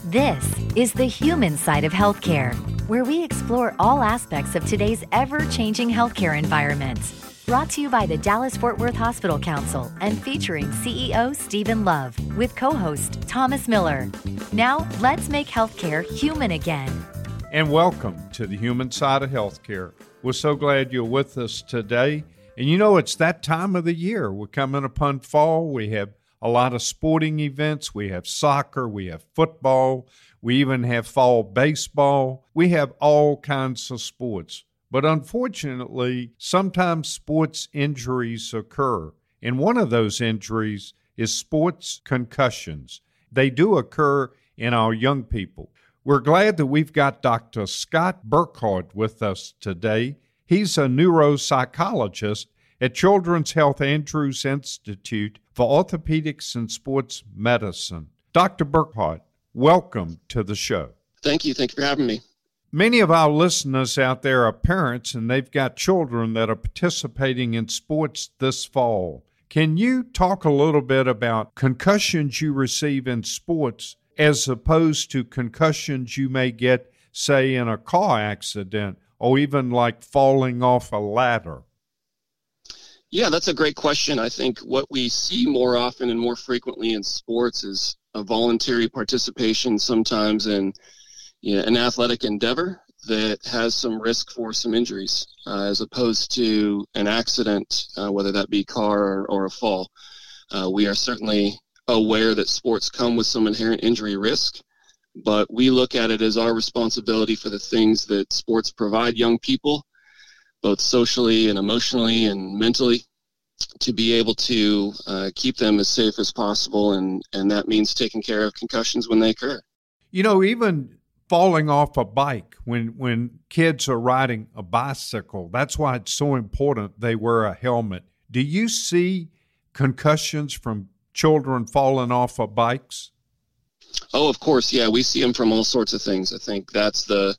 This is the human side of healthcare, where we explore all aspects of today's ever changing healthcare environment. Brought to you by the Dallas Fort Worth Hospital Council and featuring CEO Stephen Love with co host Thomas Miller. Now, let's make healthcare human again. And welcome to the human side of healthcare. We're so glad you're with us today. And you know, it's that time of the year. We're coming upon fall. We have a lot of sporting events. We have soccer, we have football, we even have fall baseball. We have all kinds of sports. But unfortunately, sometimes sports injuries occur. And one of those injuries is sports concussions. They do occur in our young people. We're glad that we've got Dr. Scott Burkhart with us today. He's a neuropsychologist at Children's Health Andrews Institute for Orthopedics and Sports Medicine. Dr. Burkhart, welcome to the show. Thank you. Thank you for having me. Many of our listeners out there are parents and they've got children that are participating in sports this fall. Can you talk a little bit about concussions you receive in sports as opposed to concussions you may get, say, in a car accident or even like falling off a ladder? Yeah, that's a great question. I think what we see more often and more frequently in sports is a voluntary participation sometimes in you know, an athletic endeavor that has some risk for some injuries uh, as opposed to an accident, uh, whether that be car or, or a fall. Uh, we are certainly aware that sports come with some inherent injury risk, but we look at it as our responsibility for the things that sports provide young people both socially and emotionally and mentally to be able to uh, keep them as safe as possible. And and that means taking care of concussions when they occur. You know even falling off a bike when when kids are riding a bicycle that's why it's so important they wear a helmet. Do you see concussions from children falling off of bikes? Oh of course. Yeah we see them from all sorts of things. I think that's the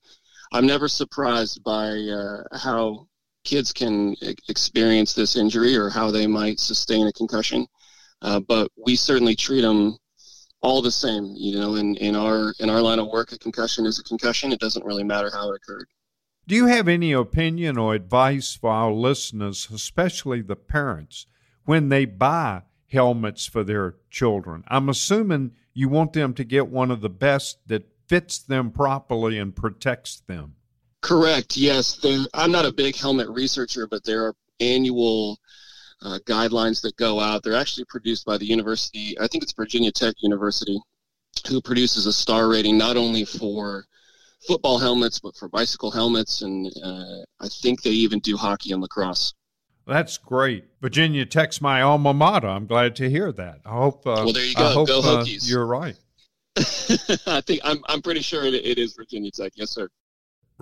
i'm never surprised by uh, how kids can experience this injury or how they might sustain a concussion. Uh, but we certainly treat them all the same. You know, in, in our in our line of work, a concussion is a concussion. It doesn't really matter how it occurred. Do you have any opinion or advice for our listeners, especially the parents, when they buy helmets for their children? I'm assuming you want them to get one of the best that fits them properly and protects them. Correct. Yes. There, I'm not a big helmet researcher, but there are annual uh, guidelines that go out. They're actually produced by the university. I think it's Virginia Tech University, who produces a star rating not only for football helmets but for bicycle helmets, and uh, I think they even do hockey and lacrosse. That's great. Virginia Tech's my alma mater. I'm glad to hear that. I hope. Uh, well, there you go. Hope, go uh, Hokies. you're right. I think I'm. I'm pretty sure it, it is Virginia Tech. Yes, sir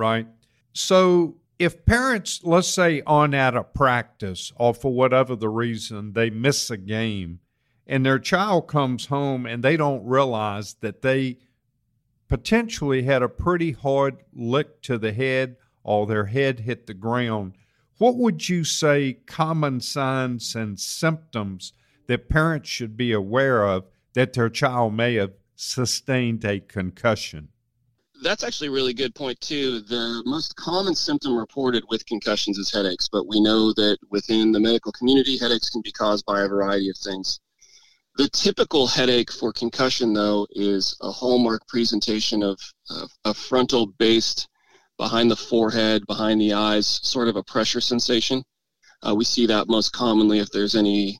right? So if parents, let's say, aren't at a practice or for whatever the reason they miss a game and their child comes home and they don't realize that they potentially had a pretty hard lick to the head or their head hit the ground, what would you say common signs and symptoms that parents should be aware of that their child may have sustained a concussion? That's actually a really good point too. The most common symptom reported with concussions is headaches, but we know that within the medical community, headaches can be caused by a variety of things. The typical headache for concussion, though, is a hallmark presentation of, a frontal based behind the forehead, behind the eyes, sort of a pressure sensation. Uh, we see that most commonly if there's any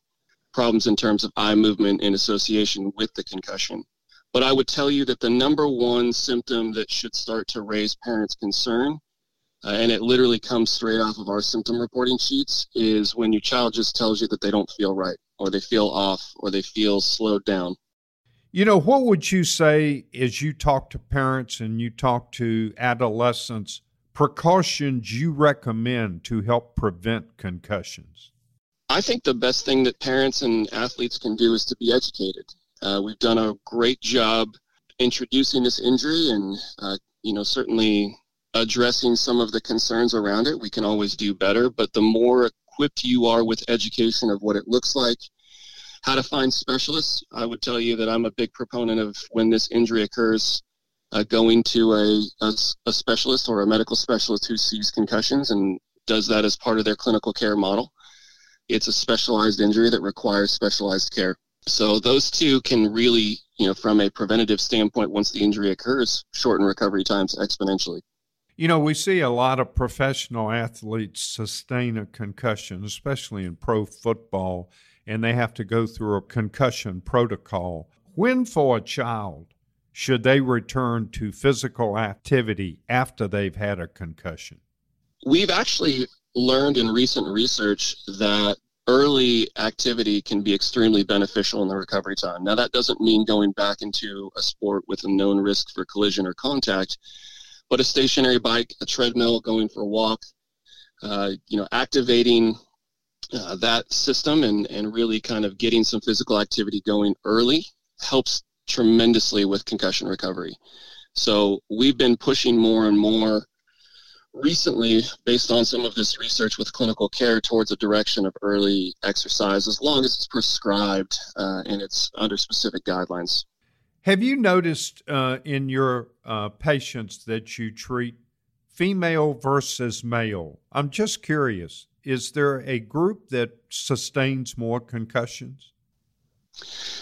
problems in terms of eye movement in association with the concussion. But I would tell you that the number one symptom that should start to raise parents' concern, uh, and it literally comes straight off of our symptom reporting sheets, is when your child just tells you that they don't feel right, or they feel off, or they feel slowed down. You know, what would you say as you talk to parents and you talk to adolescents, precautions you recommend to help prevent concussions? I think the best thing that parents and athletes can do is to be educated. Uh, we've done a great job introducing this injury and, uh, you know, certainly addressing some of the concerns around it. We can always do better, but the more equipped you are with education of what it looks like, How to find specialists? I would tell you that I'm a big proponent of when this injury occurs, uh, going to a, a, a specialist or a medical specialist who sees concussions and does that as part of their clinical care model. It's a specialized injury that requires specialized care. So those two can really, you know, from a preventative standpoint, once the injury occurs, shorten recovery times exponentially. You know, we see a lot of professional athletes sustain a concussion, especially in pro football, and they have to go through a concussion protocol. When for a child should they return to physical activity after they've had a concussion? We've actually learned in recent research that early activity can be extremely beneficial in the recovery time. Now, that doesn't mean going back into a sport with a known risk for collision or contact, but a stationary bike, a treadmill, going for a walk, uh, you know, activating uh, that system and, and really kind of getting some physical activity going early helps tremendously with concussion recovery. So we've been pushing more and more recently, based on some of this research with clinical care, towards a direction of early exercise as long as it's prescribed uh, and it's under specific guidelines. Have you noticed uh, in your uh, patients that you treat female versus male? I'm just curious. Is there a group that sustains more concussions?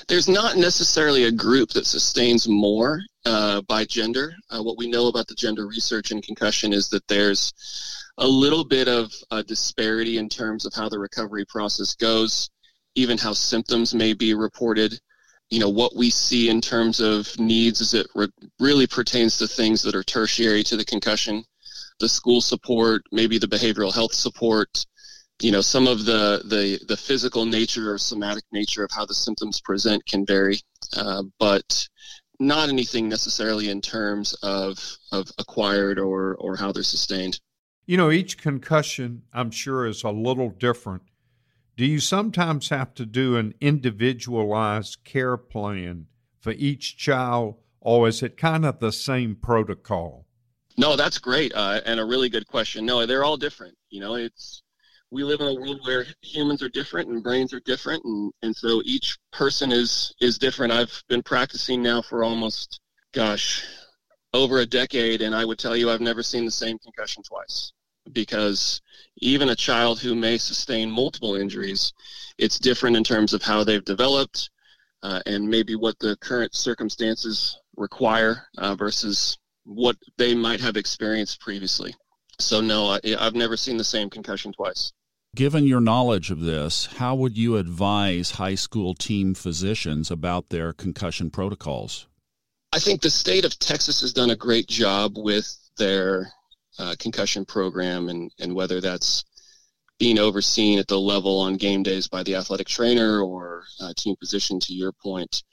There's not necessarily a group that sustains more uh, by gender. Uh, what we know about the gender research in concussion is that there's a little bit of a disparity in terms of how the recovery process goes, even how symptoms may be reported. You know, what we see in terms of needs is it re- really pertains to things that are tertiary to the concussion, the school support, maybe the behavioral health support, you know some of the the the physical nature or somatic nature of how the symptoms present can vary uh, but not anything necessarily in terms of of acquired or or how they're sustained. You know each concussion i'm sure is a little different. Do you sometimes have to do an individualized care plan for each child or is it kind of the same protocol? No that's great uh, and a really good question. No they're all different. You know it's we live in a world where humans are different and brains are different and, and so each person is is different. I've been practicing now for almost gosh over a decade and i would tell you i've never seen the same concussion twice. Because even a child who may sustain multiple injuries it's different in terms of how they've developed uh, and maybe what the current circumstances require uh, versus what they might have experienced previously. So no I, i've never seen the same concussion twice Given your knowledge of this, how would you advise high school team physicians about their concussion protocols? I think the state of Texas has done a great job with their uh, concussion program, and, and whether that's being overseen at the level on game days by the athletic trainer or uh, team physician, to your point.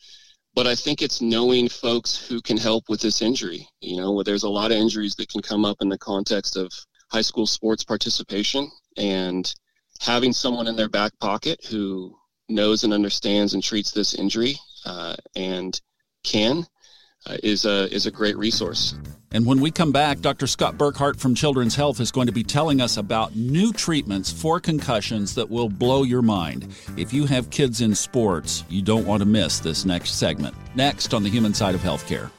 But I think it's knowing folks who can help with this injury. You know, there's a lot of injuries that can come up in the context of high school sports participation, and having someone in their back pocket who knows and understands and treats this injury uh, and can uh, is a is a great resource. And when we come back, Dr. Scott Burkhart from Children's Health is going to be telling us about new treatments for concussions that will blow your mind. If you have kids in sports, you don't want to miss this next segment. Next on the human side of healthcare.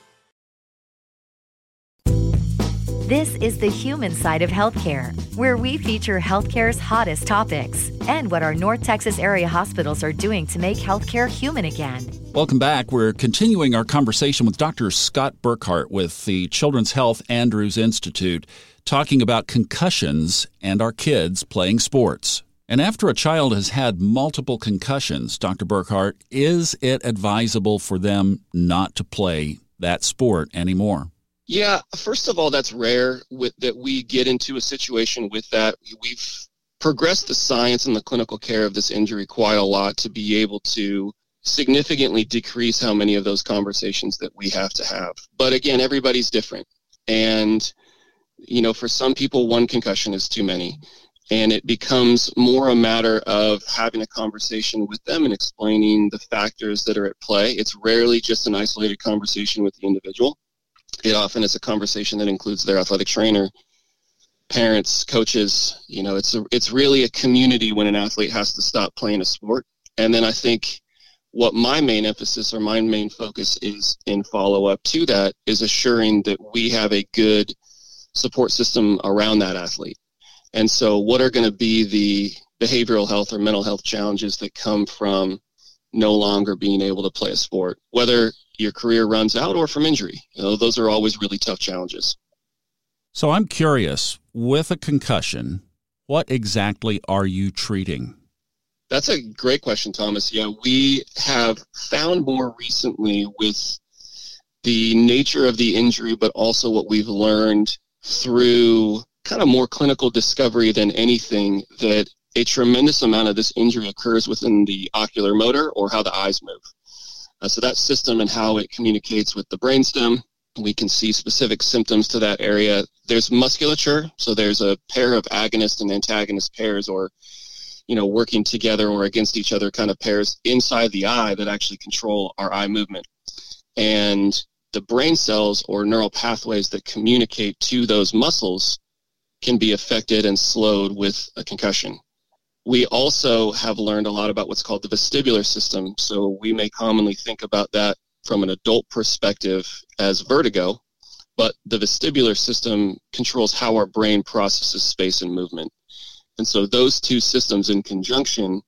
This is the human side of healthcare, where we feature healthcare's hottest topics and what our North Texas area hospitals are doing to make healthcare human again. Welcome back. We're continuing our conversation with Dr. Scott Burkhart with the Children's Health Andrews Institute, talking about concussions and our kids playing sports. And after a child has had multiple concussions, Dr. Burkhart, is it advisable for them not to play that sport anymore? Yeah, first of all, that's rare with, that we get into a situation with that. We've progressed the science and the clinical care of this injury quite a lot to be able to significantly decrease how many of those conversations that we have to have. But again, everybody's different. And, you know, for some people, one concussion is too many. And it becomes more a matter of having a conversation with them and explaining the factors that are at play. It's rarely just an isolated conversation with the individual it often is a conversation that includes their athletic trainer, parents, coaches. You know, it's a, it's really a community when an athlete has to stop playing a sport. And then I think what my main emphasis or my main focus is in follow up to that is assuring that we have a good support system around that athlete. And so, what are going to be the behavioral health or mental health challenges that come from no longer being able to play a sport, whether your career runs out or from injury? You know, those are always really tough challenges. So, I'm curious with a concussion, what exactly are you treating? That's a great question, Thomas. Yeah, we have found more recently with the nature of the injury, but also what we've learned through kind of more clinical discovery than anything that a tremendous amount of this injury occurs within the ocular motor or how the eyes move. Uh, so that system and how it communicates with the brainstem, we can see specific symptoms to that area. There's musculature, so there's a pair of agonist and antagonist pairs or you know, working together or against each other kind of pairs inside the eye that actually control our eye movement. And the brain cells or neural pathways that communicate to those muscles can be affected and slowed with a concussion. We also have learned a lot about what's called the vestibular system. So we may commonly think about that from an adult perspective as vertigo, but the vestibular system controls how our brain processes space and movement. And so those two systems in conjunction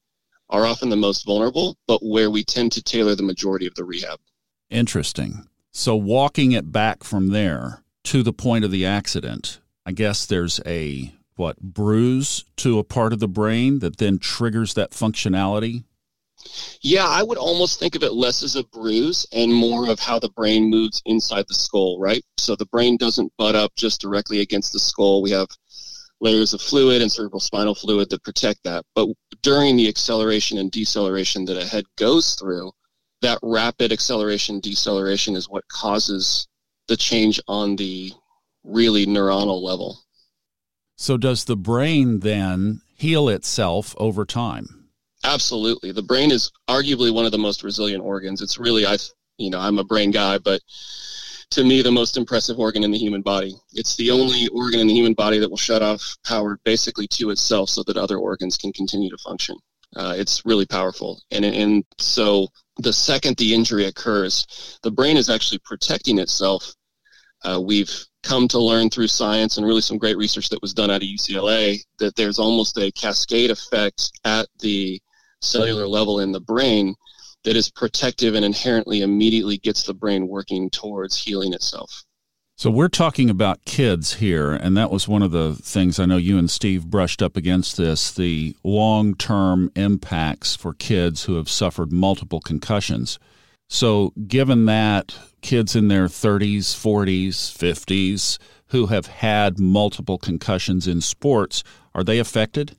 are often the most vulnerable, but where we tend to tailor the majority of the rehab. Interesting. So walking it back from there to the point of the accident, I guess there's a what bruise to a part of the brain that then triggers that functionality. Yeah, I would almost think of it less as a bruise and more of how the brain moves inside the skull, right? So the brain doesn't butt up just directly against the skull. We have layers of fluid and cerebral spinal fluid that protect that. But during the acceleration and deceleration that a head goes through, that rapid acceleration deceleration is what causes the change on the really neuronal level. So, does the brain then heal itself over time? Absolutely. The brain is arguably one of the most resilient organs. It's really, I, you know, I'm a brain guy, but to me the most impressive organ in the human body. It's the only organ in the human body that will shut off power basically to itself so that other organs can continue to function. Uh, it's really powerful. And, and so the second the injury occurs, the brain is actually protecting itself. Uh, we've come to learn through science and really some great research that was done at UCLA that there's almost a cascade effect at the cellular level in the brain that is protective and inherently immediately gets the brain working towards healing itself. So we're talking about kids here, and that was one of the things I know you and Steve brushed up against this the long term impacts for kids who have suffered multiple concussions. So, given that kids in their 30s, 40s, 50s who have had multiple concussions in sports, are they affected?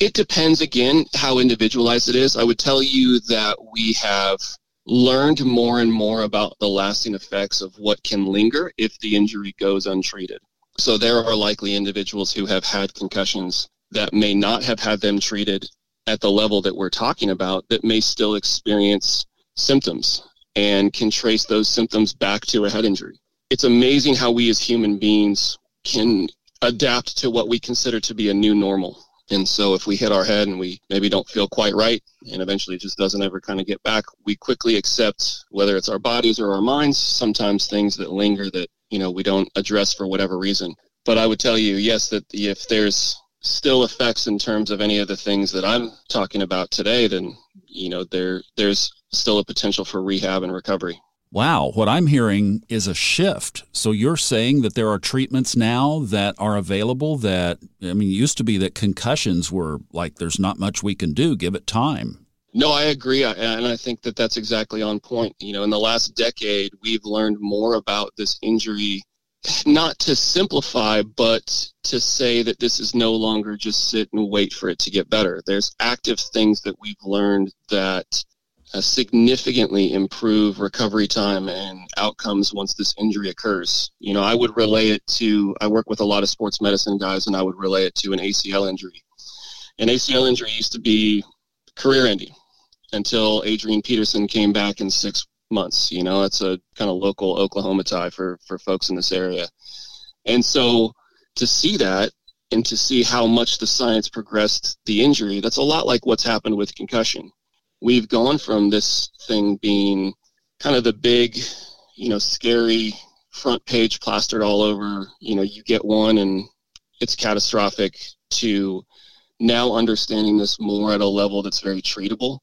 It depends again how individualized it is. I would tell you that we have learned more and more about the lasting effects of what can linger if the injury goes untreated. So there are likely individuals who have had concussions that may not have had them treated at the level that we're talking about that may still experience symptoms and can trace those symptoms back to a head injury. It's amazing how we as human beings can adapt to what we consider to be a new normal. And so if we hit our head and we maybe don't feel quite right and eventually it just doesn't ever kind of get back, we quickly accept whether it's our bodies or our minds, sometimes things that linger that, you know, we don't address for whatever reason. But I would tell you, yes, that if there's still effects in terms of any of the things that I'm talking about today, then, you know, there there's still a potential for rehab and recovery. Wow, what I'm hearing is a shift. So you're saying that there are treatments now that are available that, I mean, used to be that concussions were like, there's not much we can do, give it time. No, I agree. And I think that that's exactly on point. You know, in the last decade, we've learned more about this injury, not to simplify, but to say that this is no longer just sit and wait for it to get better. There's active things that we've learned that significantly improve recovery time and outcomes once this injury occurs. You know, I would relay it to, I work with a lot of sports medicine guys, and I would relay it to an ACL injury. An ACL injury used to be career ending until Adrian Peterson came back in six months. You know, it's a kind of local Oklahoma tie for, for folks in this area. And so to see that and to see how much the science progressed the injury, that's a lot like what's happened with concussion we've gone from this thing being kind of the big, you know, scary front page plastered all over, you know, you get one and it's catastrophic to now understanding this more at a level that's very treatable.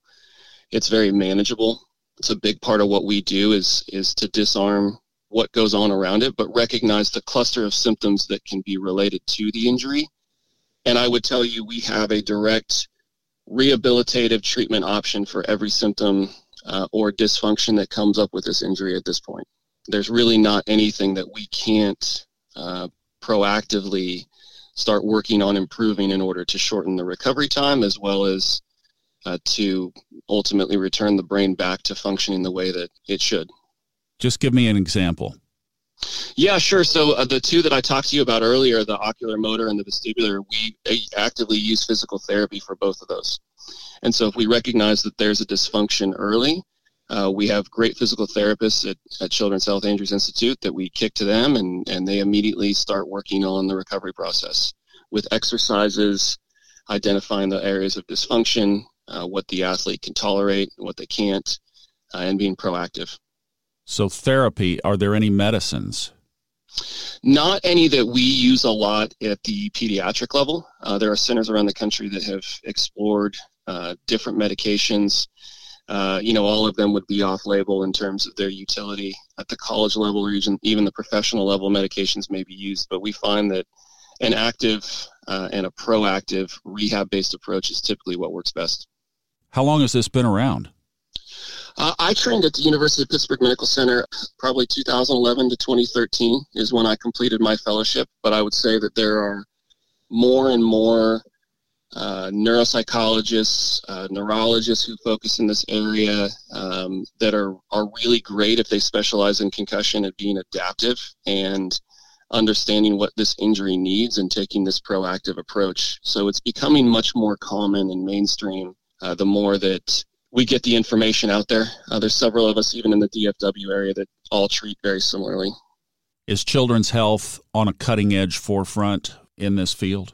It's very manageable. It's a big part of what we do is is to disarm what goes on around it, but recognize the cluster of symptoms that can be related to the injury. And I would tell you we have a direct rehabilitative treatment option for every symptom uh, or dysfunction that comes up with this injury at this point. There's really not anything that we can't uh, proactively start working on improving in order to shorten the recovery time as well as uh, to ultimately return the brain back to functioning the way that it should. Just give me an example. Yeah, sure. So uh, the two that I talked to you about earlier, the ocular motor and the vestibular, we actively use physical therapy for both of those. And so if we recognize that there's a dysfunction early, uh, we have great physical therapists at, at Children's Health Andrews Institute that we kick to them, and, and they immediately start working on the recovery process with exercises, identifying the areas of dysfunction, uh, what the athlete can tolerate, what they can't, uh, and being proactive. So, therapy, are there any medicines? Not any that we use a lot at the pediatric level. Uh, there are centers around the country that have explored uh, different medications. Uh, you know, all of them would be off label in terms of their utility. At the college level or even, even the professional level, medications may be used, but we find that an active uh, and a proactive rehab based approach is typically what works best. How long has this been around? Uh, I trained at the University of Pittsburgh Medical Center probably 2011 to 2013 is when I completed my fellowship. But I would say that there are more and more uh, neuropsychologists, uh, neurologists who focus in this area um, that are, are really great if they specialize in concussion and being adaptive and understanding what this injury needs and taking this proactive approach. So it's becoming much more common and mainstream uh, the more that we get the information out there. Uh, there's several of us, even in the DFW area, that all treat very similarly. Is children's health on a cutting edge forefront in this field?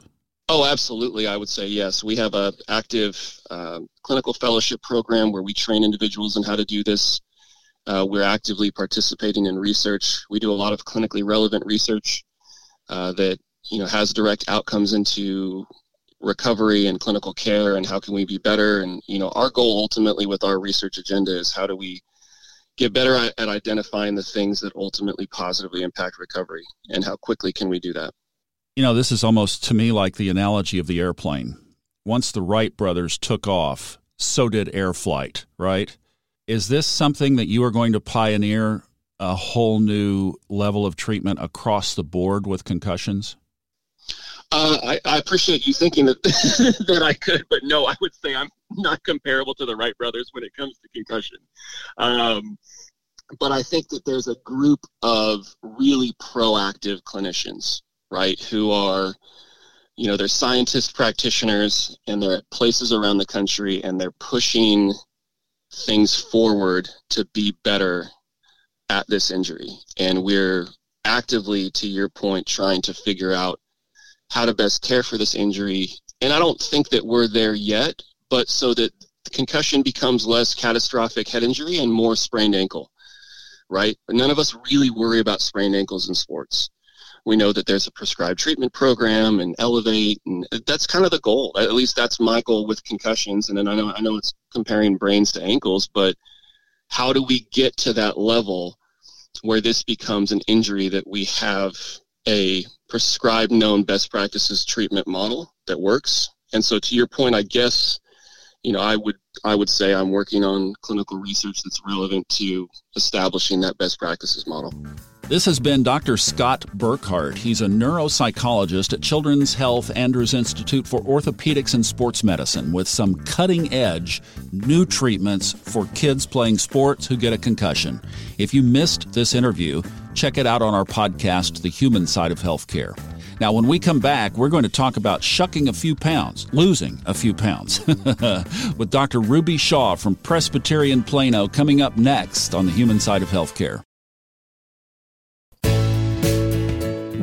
Oh, absolutely. I would say yes. We have an active uh, clinical fellowship program where we train individuals on how to do this. Uh, we're actively participating in research. We do a lot of clinically relevant research uh, that you know has direct outcomes into recovery and clinical care and how can we be better? And you know our goal ultimately with our research agenda is how do we get better at, identifying the things that ultimately positively impact recovery and how quickly can we do that? You know this is almost to me like the analogy of the airplane. Once the wright brothers took off so did air flight right? Is this something that you are going to pioneer a whole new level of treatment across the board with concussions uh, I, I, appreciate you thinking that that I could, but no, I would say I'm not comparable to the Wright brothers when it comes to concussion. Um, but I think that there's a group of really proactive clinicians, right, who are, you know, they're scientist practitioners, and they're at places around the country, and they're pushing things forward to be better at this injury. And we're actively, to your point, trying to figure out how to best care for this injury. And I don't think that we're there yet, but so that concussion becomes less catastrophic head injury and more sprained ankle, right? But none of us really worry about sprained ankles in sports. We know that there's a prescribed treatment program and elevate, and that's kind of the goal. At least that's my goal with concussions. And then I know I know it's comparing brains to ankles, but how do we get to that level where this becomes an injury that we have a prescribed known best practices treatment model that works. And so to your point, I guess, you know, I would I would say I'm working on clinical research that's relevant to establishing that best practices model. This has been Dr. Scott Burkhart. He's a neuropsychologist at Children's Health Andrews Institute for Orthopedics and Sports Medicine with some cutting edge new treatments for kids playing sports who get a concussion. If you missed this interview, check it out on our podcast, The Human Side of Healthcare. Now, when we come back, we're going to talk about shucking a few pounds, losing a few pounds, with Dr. Ruby Shah from Presbyterian Plano coming up next on The Human Side of Healthcare.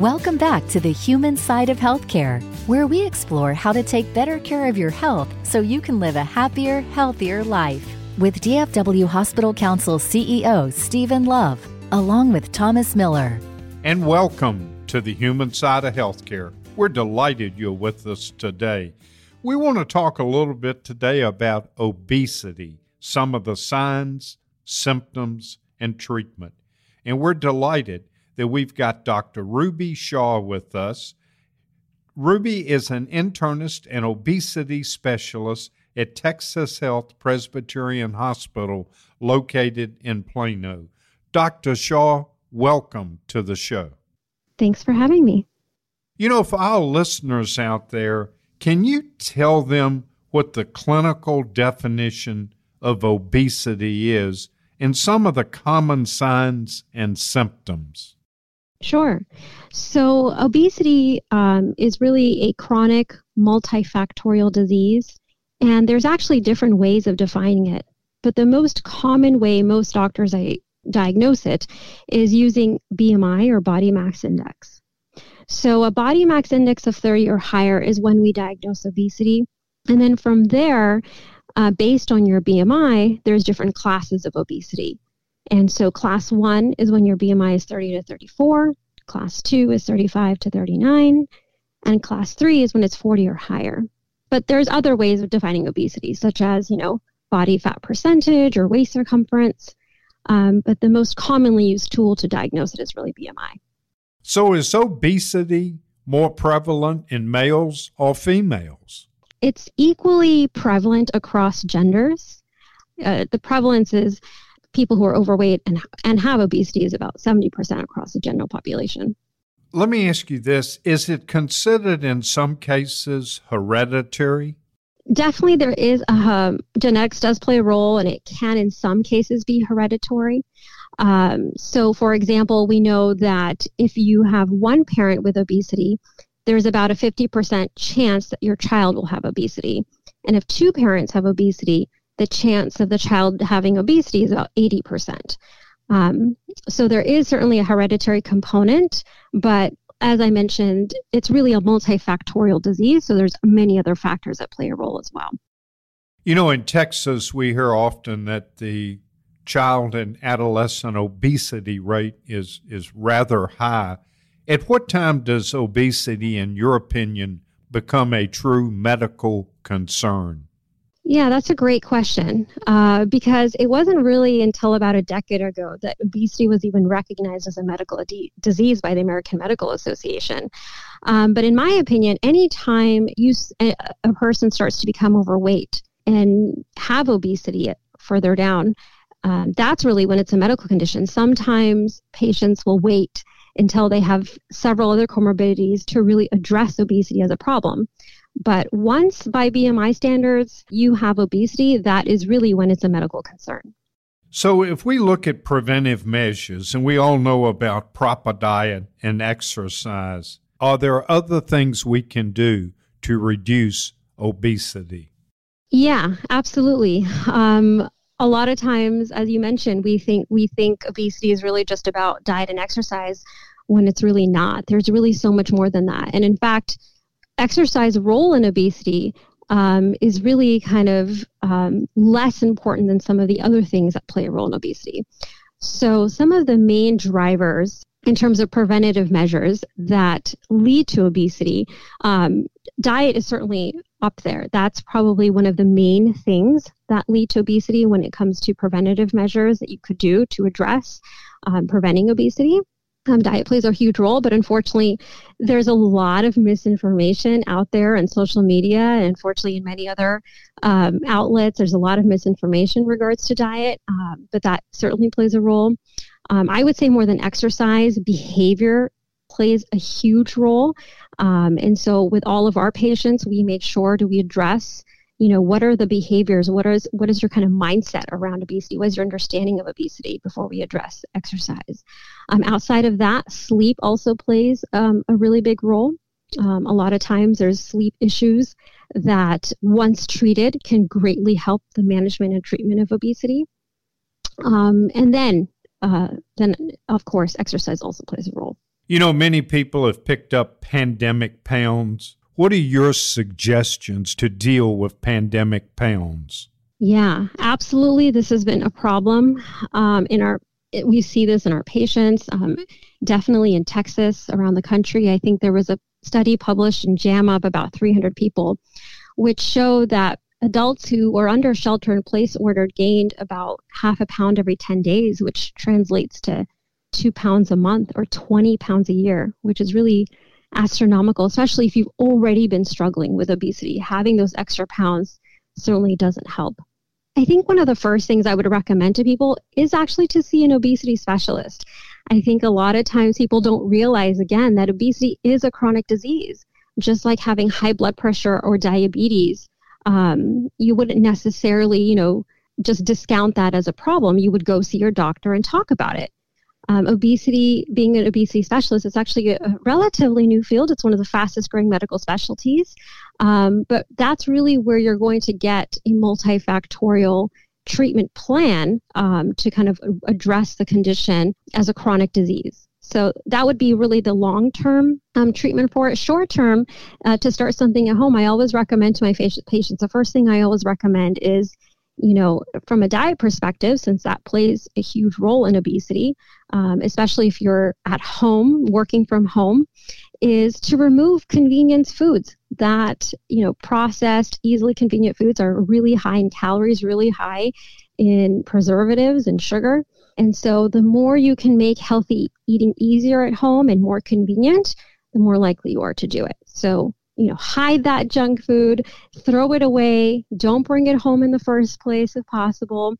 Welcome back to the human side of healthcare, where we explore how to take better care of your health so you can live a happier, healthier life. With DFW Hospital Council CEO Stephen Love, along with Thomas Miller. And welcome to the human side of healthcare. We're delighted you're with us today. We want to talk a little bit today about obesity, some of the signs, symptoms, and treatment. And we're delighted that we've got Dr. Ruby Shah with us. Ruby is an internist and obesity specialist at Texas Health Presbyterian Hospital located in Plano. Dr. Shah, welcome to the show. Thanks for having me. You know, for our listeners out there, can you tell them what the clinical definition of obesity is and some of the common signs and symptoms? Sure. So, obesity um, is really a chronic multifactorial disease, and there's actually different ways of defining it. But the most common way most doctors I diagnose it is using BMI or body mass index. So, a body mass index of 30 or higher is when we diagnose obesity. And then from there, uh, based on your BMI, there's different classes of obesity. And so class one is when your BMI is 30 to 34, class two is 35 to 39, and class three is when it's 40 or higher. But there's other ways of defining obesity, such as, you know, body fat percentage or waist circumference. Um, but the most commonly used tool to diagnose it is really BMI. So is obesity more prevalent in males or females? It's equally prevalent across genders. Uh, the prevalence is people who are overweight and, and have obesity is about 70% across the general population. Let me ask you this Is it considered in some cases hereditary? Definitely, there is a um, genetics does play a role, and it can, in some cases, be hereditary. Um, so, for example, we know that if you have one parent with obesity, there's about a 50% chance that your child will have obesity. And if two parents have obesity, the chance of the child having obesity is about 80%. Um, so there is certainly a hereditary component, but as I mentioned, it's really a multifactorial disease. So there's many other factors that play a role as well. You know, in Texas, we hear often that the child and adolescent obesity rate is, is rather high. At what time does obesity, in your opinion, become a true medical concern? Yeah, that's a great question uh, because it wasn't really until about a decade ago that obesity was even recognized as a medical d- disease by the American Medical Association. Um, but in my opinion, anytime you, a, a person starts to become overweight and have obesity further down, um, that's really when it's a medical condition. Sometimes patients will wait until they have several other comorbidities to really address obesity as a problem. But once by BMI standards you have obesity, that is really when it's a medical concern. So, if we look at preventive measures, and we all know about proper diet and exercise, are there other things we can do to reduce obesity? Yeah, absolutely. Um, a lot of times, as you mentioned, we think we think obesity is really just about diet and exercise, when it's really not. There's really so much more than that. And in fact, exercise role in obesity um, is really kind of um, less important than some of the other things that play a role in obesity. So, some of the main drivers in terms of preventative measures that lead to obesity, um, diet is certainly up there. That's probably one of the main things that lead to obesity when it comes to preventative measures that you could do to address um, preventing obesity. Um, diet plays a huge role, but unfortunately, there's a lot of misinformation out there in social media, and unfortunately, in many other um, outlets, there's a lot of misinformation in regards to diet, um, but that certainly plays a role. Um, I would say more than exercise, behavior plays a huge role. Um, and so, with all of our patients, we make sure do we address you know what are the behaviors what is what is your kind of mindset around obesity? What is your understanding of obesity before we address exercise? Um, outside of that sleep also plays um, a really big role. Um, a lot of times there's sleep issues that once treated can greatly help the management and treatment of obesity. Um, and then uh, then of course exercise also plays a role. You know, many people have picked up pandemic pounds. What are your suggestions to deal with pandemic pounds? Yeah, absolutely. This has been a problem um, in our. We see this in our patients, um, definitely in Texas, around the country. I think there was a study published in JAMA of about 300 people, which showed that adults who were under shelter in place order gained about half a pound every 10 days, which translates to two pounds a month or 20 pounds a year, which is really astronomical, especially if you've already been struggling with obesity. Having those extra pounds certainly doesn't help. I think one of the first things I would recommend to people is actually to see an obesity specialist. I think a lot of times people don't realize, again, that obesity is a chronic disease, just like having high blood pressure or diabetes. Um, you wouldn't necessarily, you know, just discount that as a problem. You would go see your doctor and talk about it. Um, obesity, being an obesity specialist, it's actually a relatively new field. It's one of the fastest growing medical specialties. Um, but that's really where you're going to get a multifactorial treatment plan um, to kind of address the condition as a chronic disease. So that would be really the long term um, treatment for it. Short term, uh, to start something at home, I always recommend to my patients the first thing I always recommend is you know, from a diet perspective, since that plays a huge role in obesity, um, especially if you're at home, working from home, is to remove convenience foods that, you know, processed, easily convenient foods are really high in calories, really high in preservatives and sugar. And so the more you can make healthy eating easier at home and more convenient, the more likely you are to do it. So you know, hide that junk food, throw it away, don't bring it home in the first place if possible.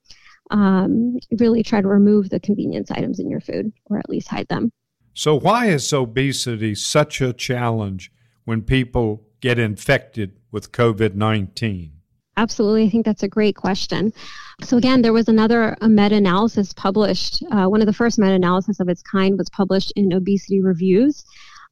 Um, really try to remove the convenience items in your food or at least hide them. So, why is obesity such a challenge when people get infected with COVID 19? Absolutely. I think that's a great question. So, again, there was another meta analysis published. Uh, one of the first meta analysis of its kind was published in Obesity Reviews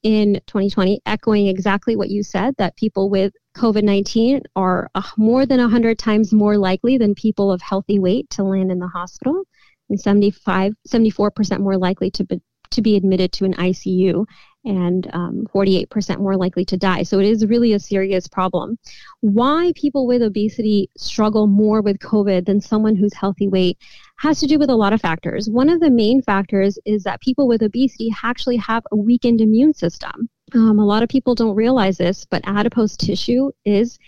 in 2020, echoing exactly what you said that people with COVID 19 are uh, more than 100 times more likely than people of healthy weight to land in the hospital, and 75, 74% more likely to be, to be admitted to an ICU and um, 48% more likely to die. So it is really a serious problem. Why people with obesity struggle more with COVID than someone who's healthy weight has to do with a lot of factors. One of the main factors is that people with obesity actually have a weakened immune system. Um, a lot of people don't realize this, but adipose tissue is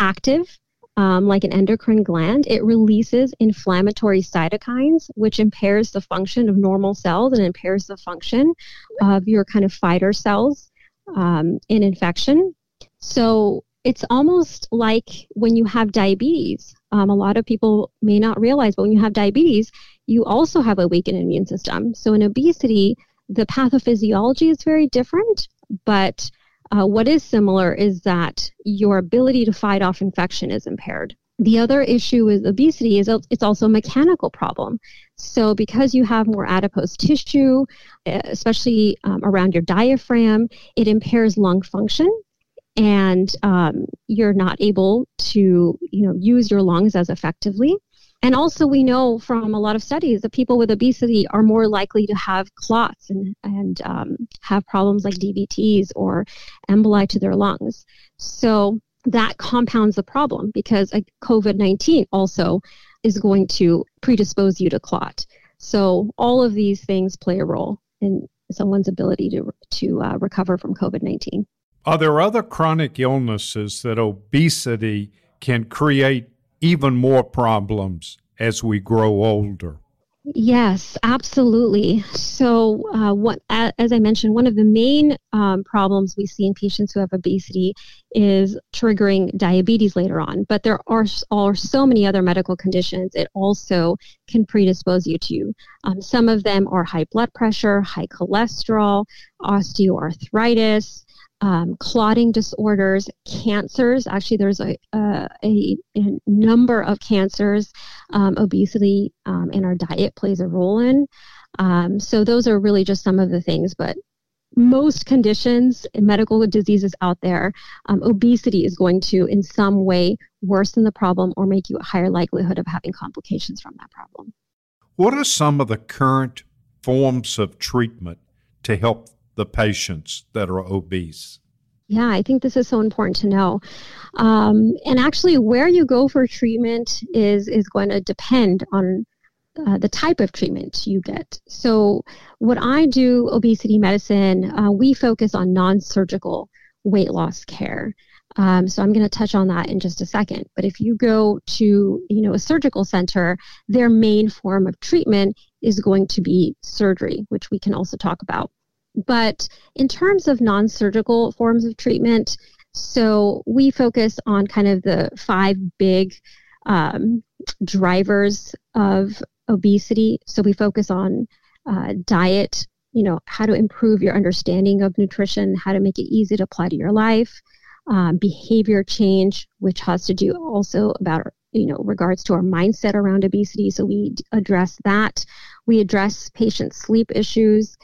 active um, like an endocrine gland, it releases inflammatory cytokines, which impairs the function of normal cells and impairs the function of your kind of fighter cells um, in infection. So it's almost like when you have diabetes. Um, a lot of people may not realize, but when you have diabetes, you also have a weakened immune system. So in obesity, the pathophysiology is very different, but uh, what is similar is that your ability to fight off infection is impaired. The other issue with obesity is it's also a mechanical problem. So, because you have more adipose tissue, especially um, around your diaphragm, it impairs lung function, and um, you're not able to, you know, use your lungs as effectively. And also, we know from a lot of studies that people with obesity are more likely to have clots and, and um, have problems like DVTs or emboli to their lungs. So that compounds the problem because COVID 19 also is going to predispose you to clot. So all of these things play a role in someone's ability to, to uh, recover from COVID 19. Are there other chronic illnesses that obesity can create even more problems as we grow older. Yes, absolutely. So, uh, what, as I mentioned, one of the main um, problems we see in patients who have obesity is triggering diabetes later on. But there are, are so many other medical conditions it also can predispose you to. Um, some of them are high blood pressure, high cholesterol, osteoarthritis, um, clotting disorders, cancers. Actually, there's a, a, a, a number of cancers um, obesity um, and our diet plays a role in. Um, so, those are really just some of the things, but most conditions, and medical diseases out there, um, obesity is going to, in some way, worsen the problem or make you a higher likelihood of having complications from that problem. What are some of the current forms of treatment to help the patients that are obese? Yeah, I think this is so important to know. Um, and actually, where you go for treatment is is going to depend on uh, the type of treatment you get. So, what I do, obesity medicine, uh, we focus on non-surgical weight loss care. Um, so I'm going to touch on that in just a second. But if you go to, you know, a surgical center, their main form of treatment is going to be surgery, which we can also talk about. But in terms of non-surgical forms of treatment, so we focus on kind of the five big um, drivers of obesity. So we focus on uh, diet, you know, how to improve your understanding of nutrition, how to make it easy to apply to your life, um, behavior change, which has to do also about you know regards to our mindset around obesity. So we address that. We address patient sleep issues,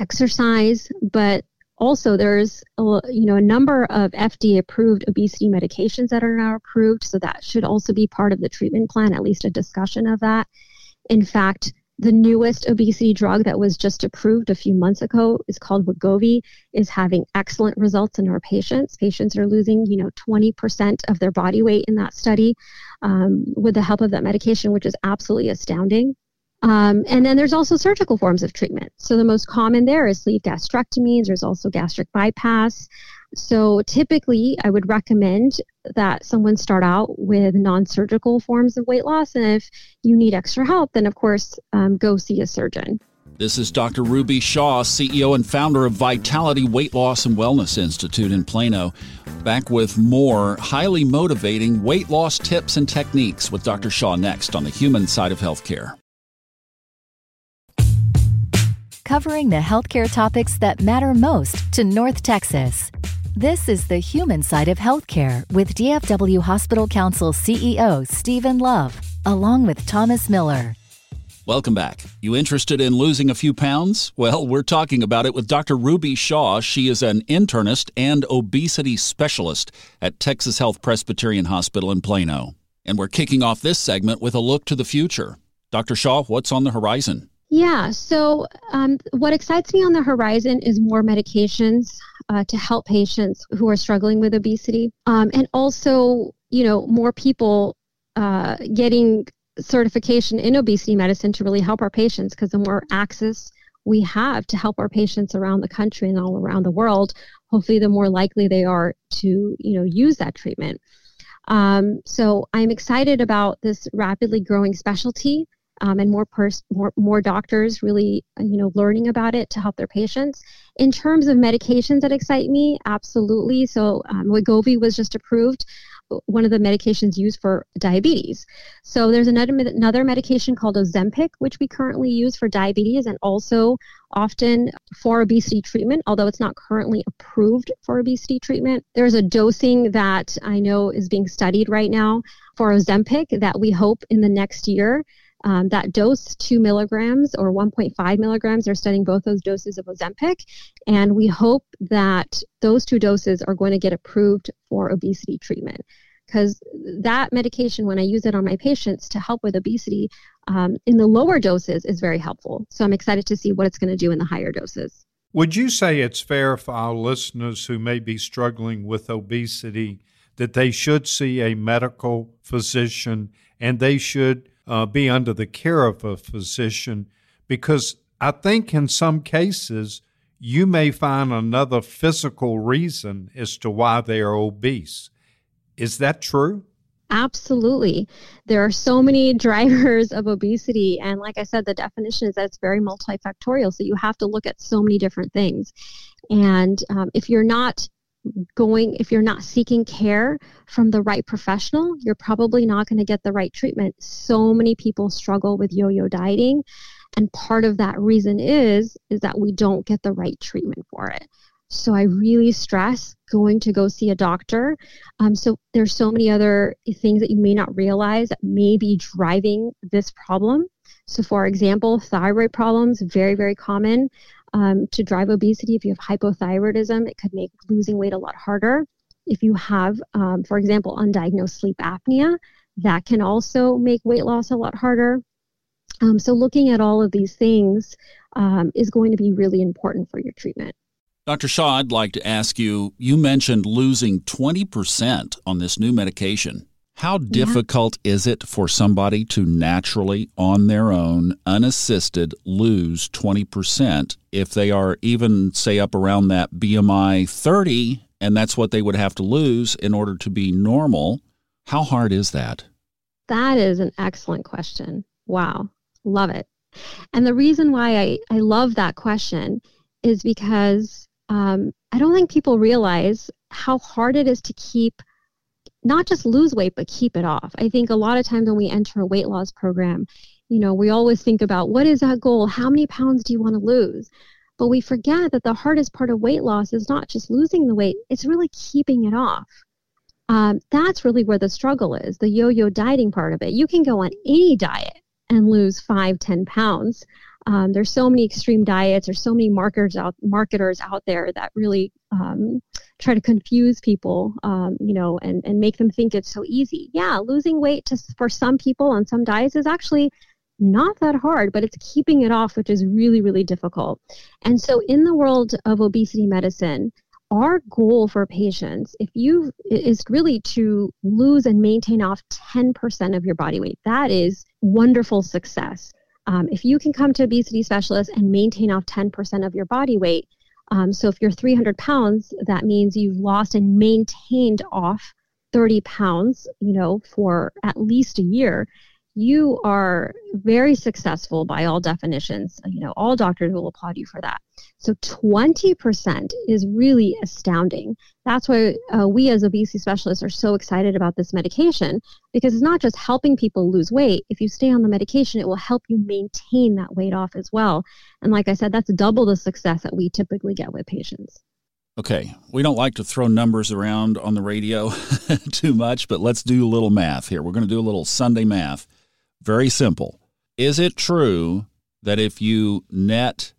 exercise, but also there's a, you know a number of FDA approved obesity medications that are now approved. So that should also be part of the treatment plan, at least a discussion of that. In fact, the newest obesity drug that was just approved a few months ago is called Wegovy is having excellent results in our patients. Patients are losing, you know, 20% of their body weight in that study um, with the help of that medication, which is absolutely astounding. Um, and then there's also surgical forms of treatment. So the most common there is sleeve gastrectomies. There's also gastric bypass. So typically, I would recommend that someone start out with non surgical forms of weight loss. And if you need extra help, then of course, um, go see a surgeon. This is Dr. Ruby Shah, CEO and founder of Vitality Weight Loss and Wellness Institute in Plano. Back with more highly motivating weight loss tips and techniques with Dr. Shah next on the human side of healthcare. Covering the healthcare topics that matter most to North Texas. This is the human side of healthcare with DFW Hospital Council CEO Stephen Love, along with Thomas Miller. Welcome back. You interested in losing a few pounds? Well, we're talking about it with Dr. Ruby Shah. She is an internist and obesity specialist at Texas Health Presbyterian Hospital in Plano. And we're kicking off this segment with a look to the future. Dr. Shah, what's on the horizon? Yeah, so um, what excites me on the horizon is more medications uh, to help patients who are struggling with obesity, um, and also, you know, more people uh, getting certification in obesity medicine to really help our patients. Because the more access we have to help our patients around the country and all around the world, hopefully, the more likely they are to, you know, use that treatment. Um, so I'm excited about this rapidly growing specialty um, and more, pers- more more doctors really uh, you know learning about it to help their patients. In terms of medications that excite me, absolutely. So um, Wegovy was just approved one of the medications used for diabetes. So there's another another medication called Ozempic, which we currently use for diabetes and also often for obesity treatment, although it's not currently approved for obesity treatment. There's a dosing that I know is being studied right now for Ozempic that we hope in the next year um, that dose, two milligrams or 1.5 milligrams, they're studying both those doses of Ozempic. And we hope that those two doses are going to get approved for obesity treatment. Because that medication, when I use it on my patients to help with obesity, um, in the lower doses is very helpful. So I'm excited to see what it's going to do in the higher doses. Would you say it's fair for our listeners who may be struggling with obesity that they should see a medical physician and they should uh, be under the care of a physician because I think in some cases you may find another physical reason as to why they are obese. Is that true? Absolutely. There are so many drivers of obesity. And like I said, the definition is that it's very multifactorial. So you have to look at so many different things. And um, if you're not going if you're not seeking care from the right professional you're probably not going to get the right treatment. So many people struggle with yo-yo dieting and part of that reason is is that we don't get the right treatment for it. So i really stress going to go see a doctor. Um, so there's so many other things that you may not realize that may be driving this problem. So for example thyroid problems very very common um, to drive obesity. If you have hypothyroidism, it could make losing weight a lot harder. If you have, um, for example, undiagnosed sleep apnea, that can also make weight loss a lot harder. Um, so, looking at all of these things um, is going to be really important for your treatment. Dr. Shah, I'd like to ask you you mentioned losing 20% on this new medication. How difficult yeah. is it for somebody to naturally, on their own, unassisted, lose 20% if they are even, say, up around that BMI 30, and that's what they would have to lose in order to be normal? How hard is that? That is an excellent question. Wow. Love it. And the reason why I, I love that question is because um, I don't think people realize how hard it is to keep not just lose weight but keep it off. I think a lot of times when we enter a weight loss program, you know, we always think about what is that goal? How many pounds do you want to lose? But we forget that the hardest part of weight loss is not just losing the weight, it's really keeping it off. Um, that's really where the struggle is the yo yo dieting part of it. You can go on any diet and lose five, ten pounds. Um, there's so many extreme diets. There's so many marketers out marketers out there that really um, try to confuse people, um, you know, and and make them think it's so easy. Yeah, losing weight to, for some people on some diets is actually not that hard, but it's keeping it off, which is really really difficult. And so, in the world of obesity medicine, our goal for patients if you is really to lose and maintain off 10% of your body weight that is wonderful success um, if you can come to obesity specialist and maintain off 10% of your body weight, um, so if you're 300 pounds, that means you've lost and maintained off 30 pounds, you know, for at least a year you are very successful by all definitions. You know, all doctors will applaud you for that. So 20% is really astounding. That's why uh, we as obesity specialists are so excited about this medication because it's not just helping people lose weight. If you stay on the medication, it will help you maintain that weight off as well. And like I said, that's double the success that we typically get with patients. Okay, we don't like to throw numbers around on the radio too much, but let's do a little math here. We're going to do a little Sunday math. Very simple. Is it true that if you net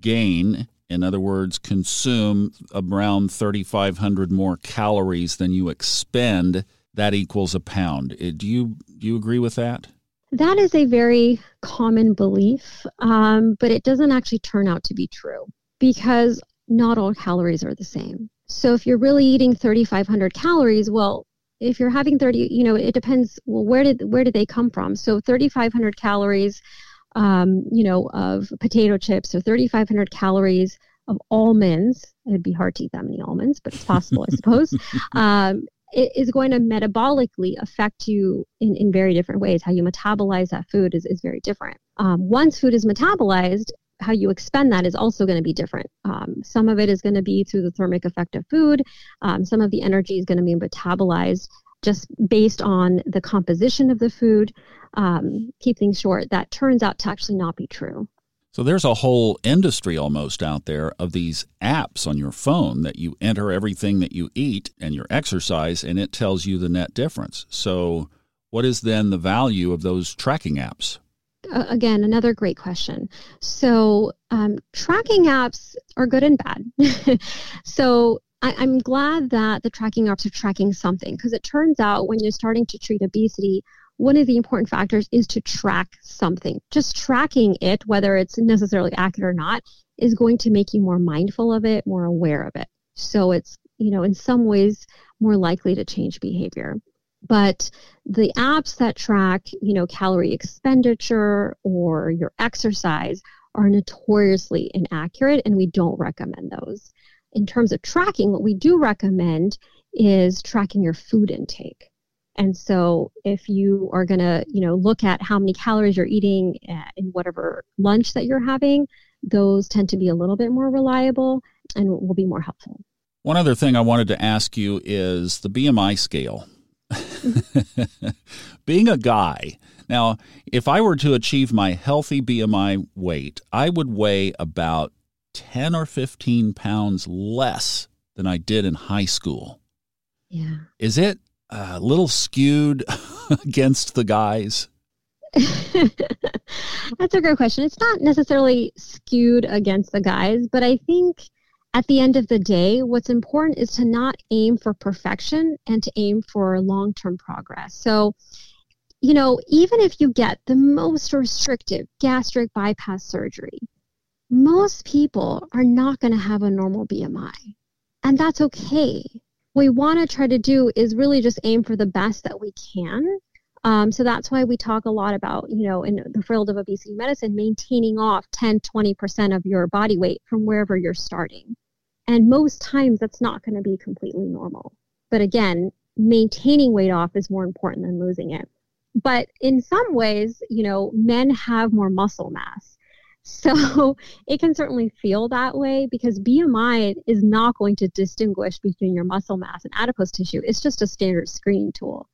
gain, in other words, consume around 3,500 more calories than you expend, that equals a pound? Uh, do you do you agree with that? That is a very common belief, um, but it doesn't actually turn out to be true because not all calories are the same. So if you're really eating 3,500 calories, well, if you're having 30 you know it depends well where did where did they come from? So 3500 calories um, you know of potato chips or 3500 calories of almonds it'd be hard to eat that many almonds but it's possible i suppose um, it is going to metabolically affect you in, in very different ways. How you metabolize that food is, is very different. Um, once food is metabolized how you expend that is also going to be different. Um, some of it is going to be through the thermic effect of food. Um, some of the energy is going to be metabolized just based on the composition of the food. Um, keep things short. That turns out to actually not be true. So there's a whole industry almost out there of these apps on your phone that you enter everything that you eat and your exercise, and it tells you the net difference. So, what is then the value of those tracking apps? Again, another great question. So, um, tracking apps are good and bad. so, I, I'm glad that the tracking apps are tracking something because it turns out when you're starting to treat obesity, one of the important factors is to track something. Just tracking it, whether it's necessarily accurate or not, is going to make you more mindful of it, more aware of it. So it's, you know, in some ways more likely to change behavior. But the apps that track, you know, calorie expenditure or your exercise are notoriously inaccurate and we don't recommend those. In terms of tracking, what we do recommend is tracking your food intake. And so if you are going to, you know, look at how many calories you're eating uh, in whatever lunch that you're having, those tend to be a little bit more reliable and will be more helpful. One other thing I wanted to ask you is the BMI scale. Being a guy, now, if I were to achieve my healthy BMI weight, I would weigh about 10 or 15 pounds less than I did in high school. Yeah. Is it a little skewed against the guys? That's a great question. It's not necessarily skewed against the guys, but I think at the end of the day, what's important is to not aim for perfection and to aim for long term progress. So, you know, even if you get the most restrictive gastric bypass surgery, most people are not going to have a normal BMI. And that's okay. What we want to try to do is really just aim for the best that we can. Um, so that's why we talk a lot about, you know, in the field of obesity medicine, maintaining off 10, 20% of your body weight from wherever you're starting. And most times that's not going to be completely normal. But again, maintaining weight off is more important than losing it. But in some ways, you know, men have more muscle mass. So it can certainly feel that way because BMI is not going to distinguish between your muscle mass and adipose tissue. It's just a standard screening tool.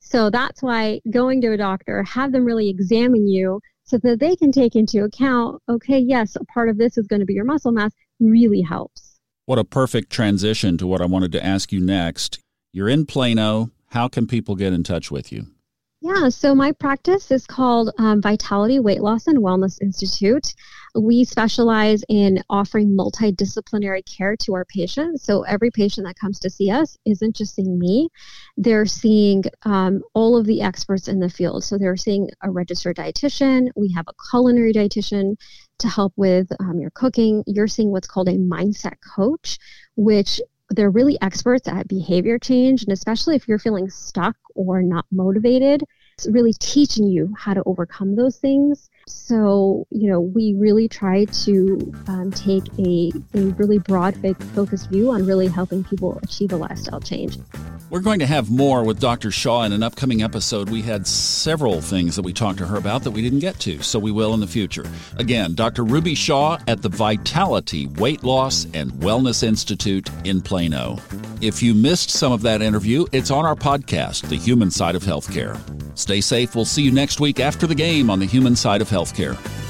So that's why going to a doctor, have them really examine you so that they can take into account, okay, yes, a part of this is going to be your muscle mass, really helps. What a perfect transition to what I wanted to ask you next. You're in Plano. How can people get in touch with you? Yeah, so my practice is called um, Vitality Weight Loss and Wellness Institute. We specialize in offering multidisciplinary care to our patients. So every patient that comes to see us isn't just seeing me, they're seeing um, all of the experts in the field. So they're seeing a registered dietitian, we have a culinary dietitian to help with um, your cooking. You're seeing what's called a mindset coach, which they're really experts at behavior change. And especially if you're feeling stuck or not motivated, it's really teaching you how to overcome those things. So, you know, we really try to um, take a, a really broad focused view on really helping people achieve a lifestyle change. We're going to have more with Dr. Shah in an upcoming episode. We had several things that we talked to her about that we didn't get to, so we will in the future. Again, Dr. Ruby Shah at the Vitality Weight Loss and Wellness Institute in Plano. If you missed some of that interview, it's on our podcast, The Human Side of Healthcare. Stay safe. We'll see you next week after the game on The Human Side of Healthcare.